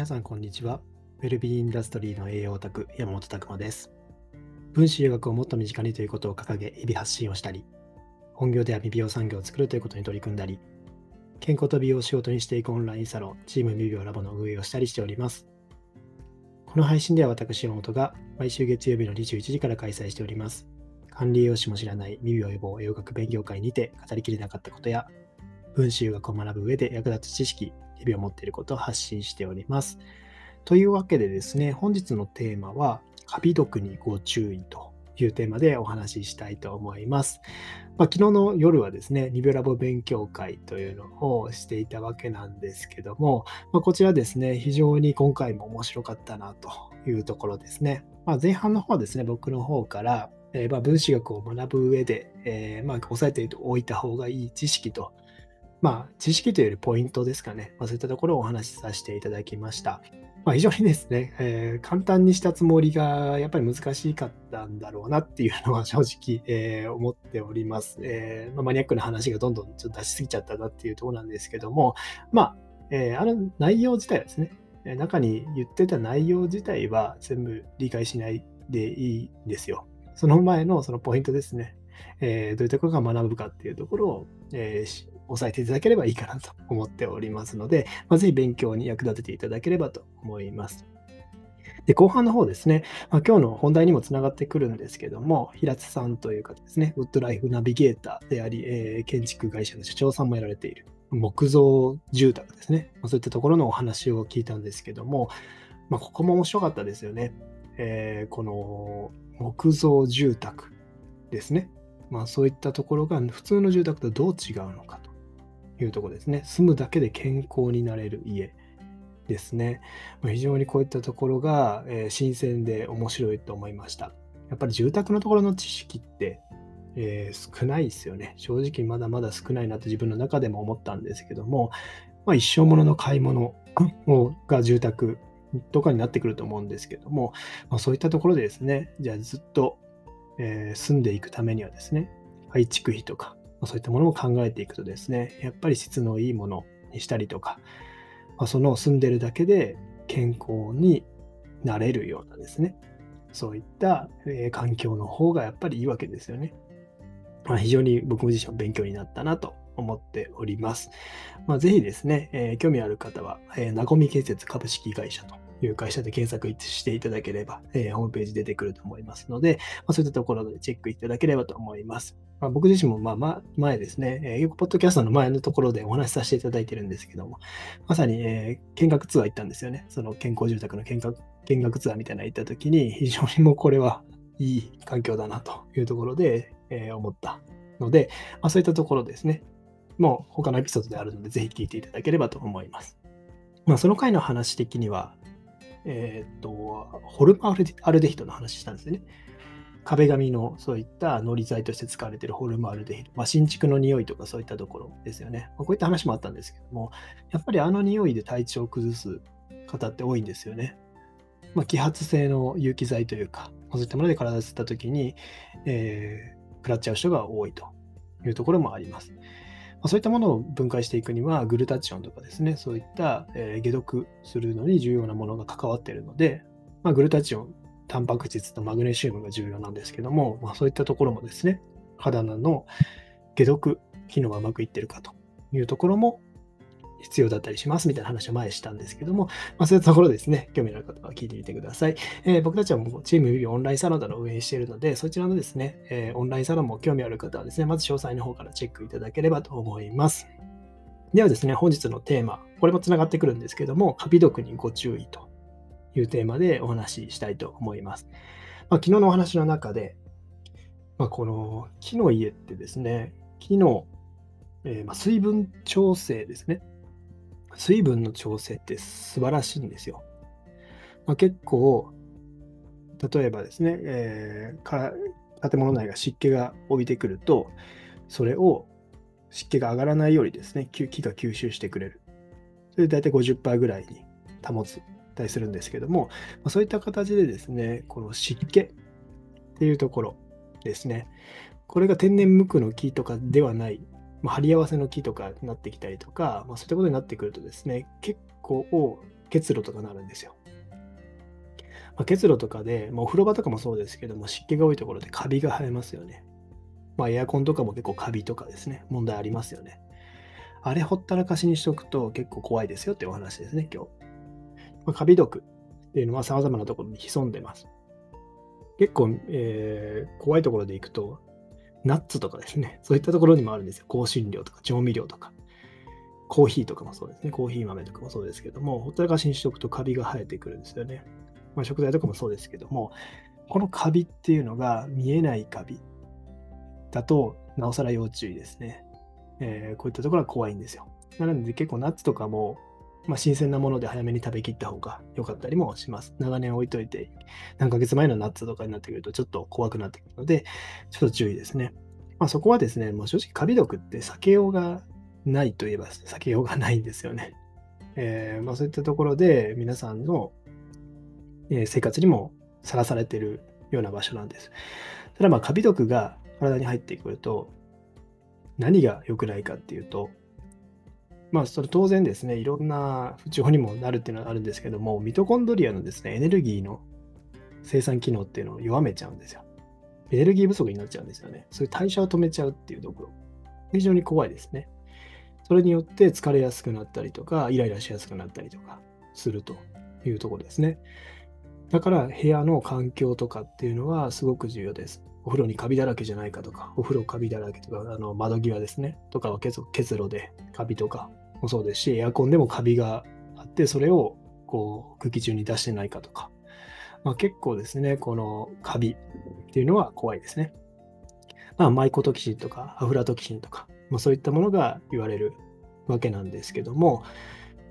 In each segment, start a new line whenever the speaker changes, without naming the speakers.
皆さん、こんにちは。ウェルビーインダストリーの栄養オタク、山本拓馬です。分子医学をもっと身近にということを掲げ、日々発信をしたり、本業では未美容産業を作るということに取り組んだり、健康と美容を仕事にしていくオンラインサロン、チーム未病ラボの運営をしたりしております。この配信では私、山本が毎週月曜日の21時から開催しております。管理栄養士も知らない未病予防栄養学勉強会にて語りきれなかったことや、分子医学を学ぶ上で役立つ知識、日々を持っていることを発信しております。というわけでですね、本日のテーマは、カビ毒にご注意というテーマでお話ししたいと思います。まあ、昨日の夜はですね、ニビオラボ勉強会というのをしていたわけなんですけども、まあ、こちらですね、非常に今回も面白かったなというところですね。まあ、前半の方はですね、僕の方から、えー、ま分子学を学ぶ上で、えー、ま、押さえておいた方がいい知識とまあ、知識というよりポイントですかね。まあ、そういったところをお話しさせていただきました。まあ、非常にですね、えー、簡単にしたつもりがやっぱり難しかったんだろうなっていうのは正直、えー、思っております。えーまあ、マニアックな話がどんどんちょっと出しすぎちゃったなっていうところなんですけども、まあ、えー、あの内容自体はですね、中に言ってた内容自体は全部理解しないでいいんですよ。その前のそのポイントですね。えー、どういうところが学ぶかっていうところを、えー、押さえていただければいいかなと思っておりますので、まあ、ぜひ勉強に役立てていただければと思います。で後半の方ですね、まあ、今日の本題にもつながってくるんですけども、平津さんという方ですね、ウッドライフナビゲーターであり、えー、建築会社の社長さんもやられている木造住宅ですね、まあ、そういったところのお話を聞いたんですけども、まあ、ここも面白かったですよね。えー、この木造住宅ですね。まあ、そういったところが普通の住宅とどう違うのかと。いうとこですね。住むだけで健康になれる家ですね。非常にこういったところが、え、新鮮で面白いと思いました。やっぱり住宅のところの知識って、えー、少ないですよね。正直まだまだ少ないなと自分の中でも思ったんですけども、まあ、一生ものの買い物が住宅とかになってくると思うんですけども、まあ、そういったところでですね、じゃあずっと、えー、住んでいくためにはですね、配築費とかまそういったものも考えていくとですね、やっぱり質のいいものにしたりとか、ま、その住んでるだけで健康になれるようなですね、そういった、え環境の方がやっぱりいいわけですよね。まあ、非常に僕自身も勉強になったなと思っております。まあ、ぜひですね、えー、興味ある方は、えー、なごみ建設株式会社という会社で検索していただければ、えー、ホームページ出てくると思いますので、まあ、そういったところでチェックいただければと思います。まあ、僕自身もまあ、ま、前ですね、えー、よくポッドキャストの前のところでお話しさせていただいてるんですけども、まさに、えー、見学ツアー行ったんですよね。その健康住宅の見学見学ツアーみたいなの行った時に、非常にもうこれはいい環境だなというところで、えー、思ったので、まあ、そういったところですね、もう他のエピソードであるので、ぜひ聞いていただければと思います。まあ、その回の話的には、えっ、と、ホルムアルデヒドの話したんですね。壁紙のそういった乗り材として使われているホルムアルデヒド、まあ、新築の匂いとかそういったところですよね。まあ、こういった話もあったんですけども、やっぱりあの匂いで体調を崩す方って多いんですよね。まあ、揮発性の有機剤というか、そういったもので体を吸った時に、えー、食らっちゃう人が多いというところもあります。まそういったものを分解していくには、グルタチオンとかですね、そういった、え解毒するのに重要なものが関わっているので、まあ、グルタチオン、タンパク質とマグネシウムが重要なんですけども、まあ、そういったところもですね、肌の解毒機能がうまくいってるかというところも必要だったりしますみたいな話を前したんですけども、まあ、そういったところですね、興味のある方は聞いてみてください。えー、僕たちはもうチームビビオンラインサロンなどを運営しているので、そちらのですね、えー、オンラインサロンも興味ある方はですね、まず詳細の方からチェックいただければと思います。ではですね、本日のテーマ、これもつながってくるんですけども、カビ毒にご注意というテーマでお話ししたいと思います。まあ、昨日のお話の中で、まあ、この木の家ってですね、木の、えー、ま水分調整ですね。水分の調整って素晴らしいんですよ。まあ、結構、例えばですね、えー、建物内が湿気が帯びてくると、それを湿気が上がらないようにですね、木が吸収してくれる。それで大体50%ぐらいに保つたりするんですけども、ま、そういった形でですね、この湿気っていうところですね、これが天然無垢の木とかではないまあ、貼り合わせの木とかになってきたりとか、まあ、そういったことになってくるとですね、結構結露とかなるんですよ。まあ、結露とかで、まあ、お風呂場とかもそうですけども、湿気が多いところでカビが生えますよね。まあ、エアコンとかも結構カビとかですね、問題ありますよね。あれほったらかしにしとくと結構怖いですよってお話ですね、今日。まあ、カビ毒っていうのは様々なところに潜んでます。結構、えー、怖いところでいくと、ナッツとかですね、そういったところにもあるんですよ。香辛料とか調味料とか。コーヒーとかもそうですね。コーヒー豆とかもそうですけども、ほったらかしにしておくとカビが生えてくるんですよね。まあ、食材とかもそうですけども、このカビっていうのが見えないカビだと、なおさら要注意ですね。えー、こういったところは怖いんですよ。なので結構ナッツとかも、まあ、新鮮なもので早めに食べきった方が良かったりもします。長年置いといて、何ヶ月前のナッツとかになってくるとちょっと怖くなってくるので、ちょっと注意ですね。まあ、そこはですね、もう正直カビ毒って避けようがないといえば避けようがないんですよね。えー、まあ、そういったところで皆さんの生活にもさらされているような場所なんです。ただまあカビ毒が体に入ってくると何が良くないかっていうとまあそれ当然ですねいろんな不調にもなるっていうのはあるんですけどもミトコンドリアのですねエネルギーの生産機能っていうのを弱めちゃうんですよ。エネルギー不足になっちゃうんですよね。そういう代謝を止めちゃうっていうところ。非常に怖いですね。それによって疲れやすくなったりとか、イライラしやすくなったりとかするというところですね。だから部屋の環境とかっていうのはすごく重要です。お風呂にカビだらけじゃないかとか、お風呂カビだらけとか、あの窓際ですね、とかは結露でカビとかもそうですし、エアコンでもカビがあって、それをこう空気中に出してないかとか、まあ、結構ですね、このカビっていうのは怖いですね。まあ、マイコトキシンとかアフラトキシンとか、まあ、そういったものが言われるわけなんですけども、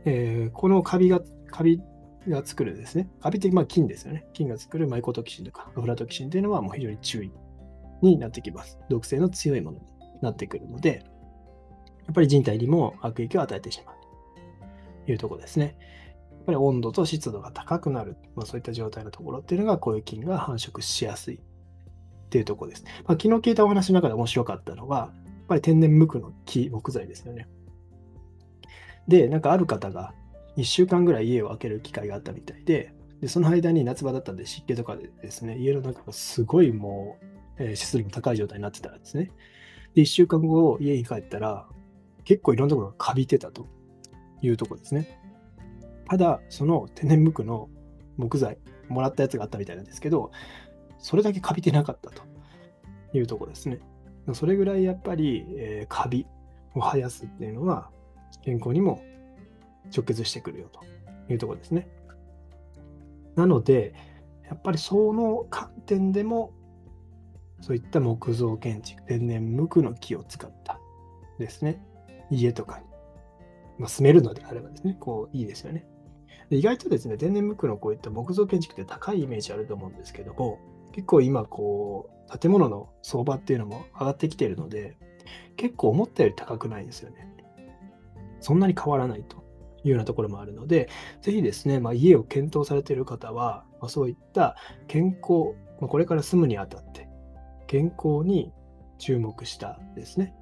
えー、このカビが、カビが作るですね、カビってまあ菌ですよね。菌が作るマイコトキシンとかアフラトキシンというのはもう非常に注意になってきます。毒性の強いものになってくるので、やっぱり人体にも悪影響を与えてしまうというところですね。やっぱり温度と湿度が高くなる、まあ、そういった状態のところっていうのが、こういう菌が繁殖しやすいっていうところです。まあ、昨日聞いたお話の中で面白かったのは、やっぱり天然無垢の木、木材ですよね。で、なんかある方が1週間ぐらい家を空ける機会があったみたいで、でその間に夏場だったんで湿気とかでですね、家の中がすごいもう、えー、湿度も高い状態になってたんですね。で、1週間後、家に帰ったら、結構いろんなところがカビてたというとこですね。ただ、その天然無垢の木材、もらったやつがあったみたいなんですけど、それだけカビてなかったというとこですね。それぐらいやっぱり、えー、カビを生やすっていうのは健康にも直結してくるよというとこですね。なので、やっぱりその観点でも、そういった木造建築、天然無垢の木を使ったですね、家とかに、まあ、住めるのであればですね、こういいですよね。で意外とですね、天然無垢のこういった木造建築って高いイメージあると思うんですけども、結構今こう、建物の相場っていうのも上がってきているので、結構思ったより高くないですよね。そんなに変わらないというようなところもあるので、ぜひですね、まあ、家を検討されている方は、まあ、そういった健康、まあ、これから住むにあたって、健康に注目したですね、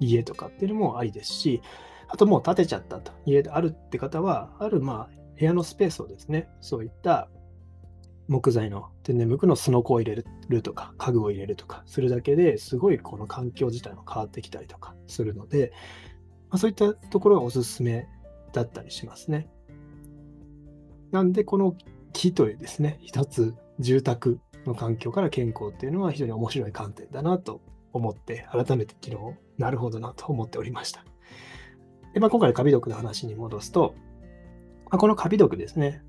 家とかっていうのもありですし、あともう建てちゃったと、家であるって方は、あるまあ部屋のスペースをですね、そういった木材の天然無垢のすのこを入れるとか、家具を入れるとかするだけですごいこの環境自体も変わってきたりとかするので、まあ、そういったところがおすすめだったりしますね。なんで、この木というですね、一つ住宅の環境から健康っていうのは非常に面白い観点だなと思って、改めて昨日、なるほどなと思っておりました。でまあ、今回のカビ毒の話に戻すと、まあ、このカビ毒ですね、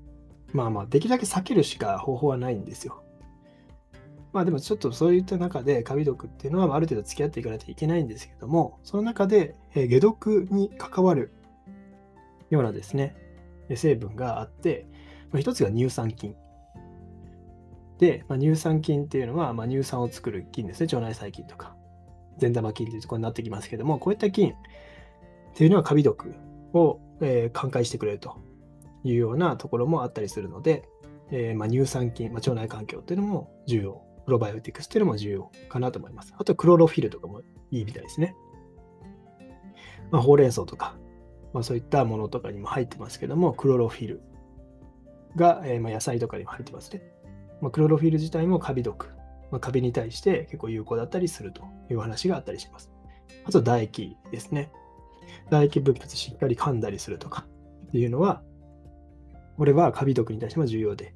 まあまあ、できるだけ避けるしか方法はないんですよ。まあでもちょっとそういった中でカビ毒っていうのはある程度付き合っていかないといけないんですけども、その中で解毒に関わるようなですね、成分があって、まあ、一つが乳酸菌。で、まあ、乳酸菌っていうのは、まあ、乳酸を作る菌ですね、腸内細菌とか、善玉菌というところになってきますけども、こういった菌っていうのはカビ毒を、えー、寛解してくれるというようなところもあったりするので、えー、まあ、乳酸菌、まあ、腸内環境っていうのも重要。プロバイオティクスっていうのも重要かなと思います。あと、クロロフィルとかもいいみたいですね。まあ、ほうれん草とか、まあ、そういったものとかにも入ってますけども、クロロフィルが、えー、まあ野菜とかにも入ってますね。まあ、クロロフィル自体もカビ毒、まあ、カビに対して結構有効だったりするという話があったりします。あと唾液ですね。唾液分泌しっかり噛んだりするとかっていうのは、これはカビ毒に対しても重要で、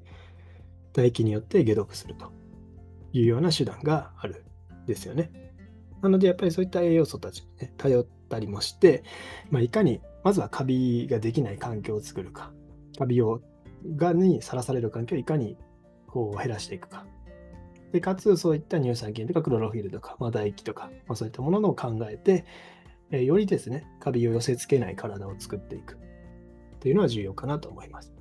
唾液によって解毒するというような手段があるんですよね。なので、やっぱりそういった栄養素たちに、ね、頼ったりもして、まあ、いかに、まずはカビができない環境を作るか、カビをがにさらされる環境をいかにこう減らしていくか。で、かつ、そういった乳酸菌とかクロロフィルとか、まあ、唾液とか、まあ、そういったものを考えて、えー、よりですね、カビを寄せ付けない体を作っていくというのは重要かなと思います。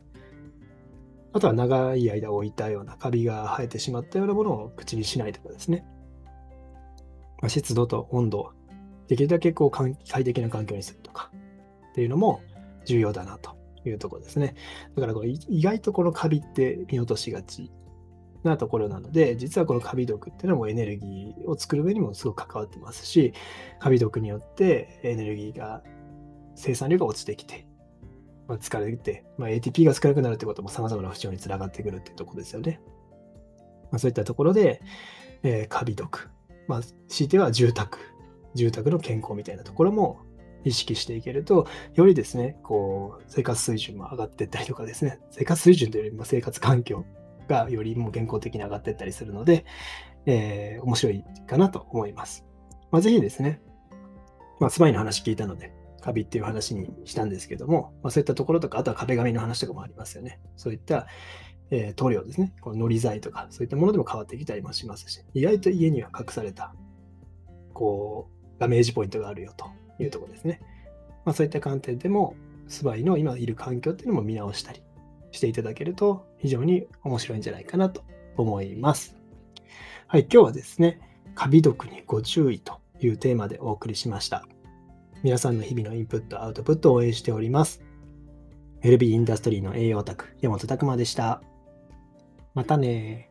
あとは長い間置いたようなカビが生えてしまったようなものを口にしないとかですね。まあ、湿度と温度できるだけこう快適な環境にするとかっていうのも重要だなというところですね。だからこれ意外とこのカビって見落としがちなところなので、実はこのカビ毒っていうのもエネルギーを作る上にもすごく関わってますし、カビ毒によってエネルギーが生産量が落ちてきて、まあ、疲れて、まあ、ATP が少なくなるってことも様々な不調につながってくるっていうところですよね。まあ、そういったところで、えー、カビ毒、まあ、強いては住宅、住宅の健康みたいなところも意識していけると、よりですね、こう、生活水準も上がっていったりとかですね、生活水準というよりも生活環境がよりも健康的に上がっていったりするので、えー、面白いかなと思います。まあ、ぜひですね、まあ、住まいの話聞いたので、カビっていう話にしたんですけども、まあ、そういったところとか、あとは壁紙の話とかもありますよね。そういった、えー、塗料ですね。このり剤とか、そういったものでも変わってきたりもしますし、意外と家には隠された、こう、ダメージポイントがあるよというところですね。まあ、そういった観点でも、住まいの今いる環境っていうのも見直したりしていただけると非常に面白いんじゃないかなと思います。はい、今日はですね、カビ毒にご注意というテーマでお送りしました。皆さんの日々のインプット、アウトプットを応援しております。ヘルビーインダストリーの栄養オタク、山本拓馬でした。またね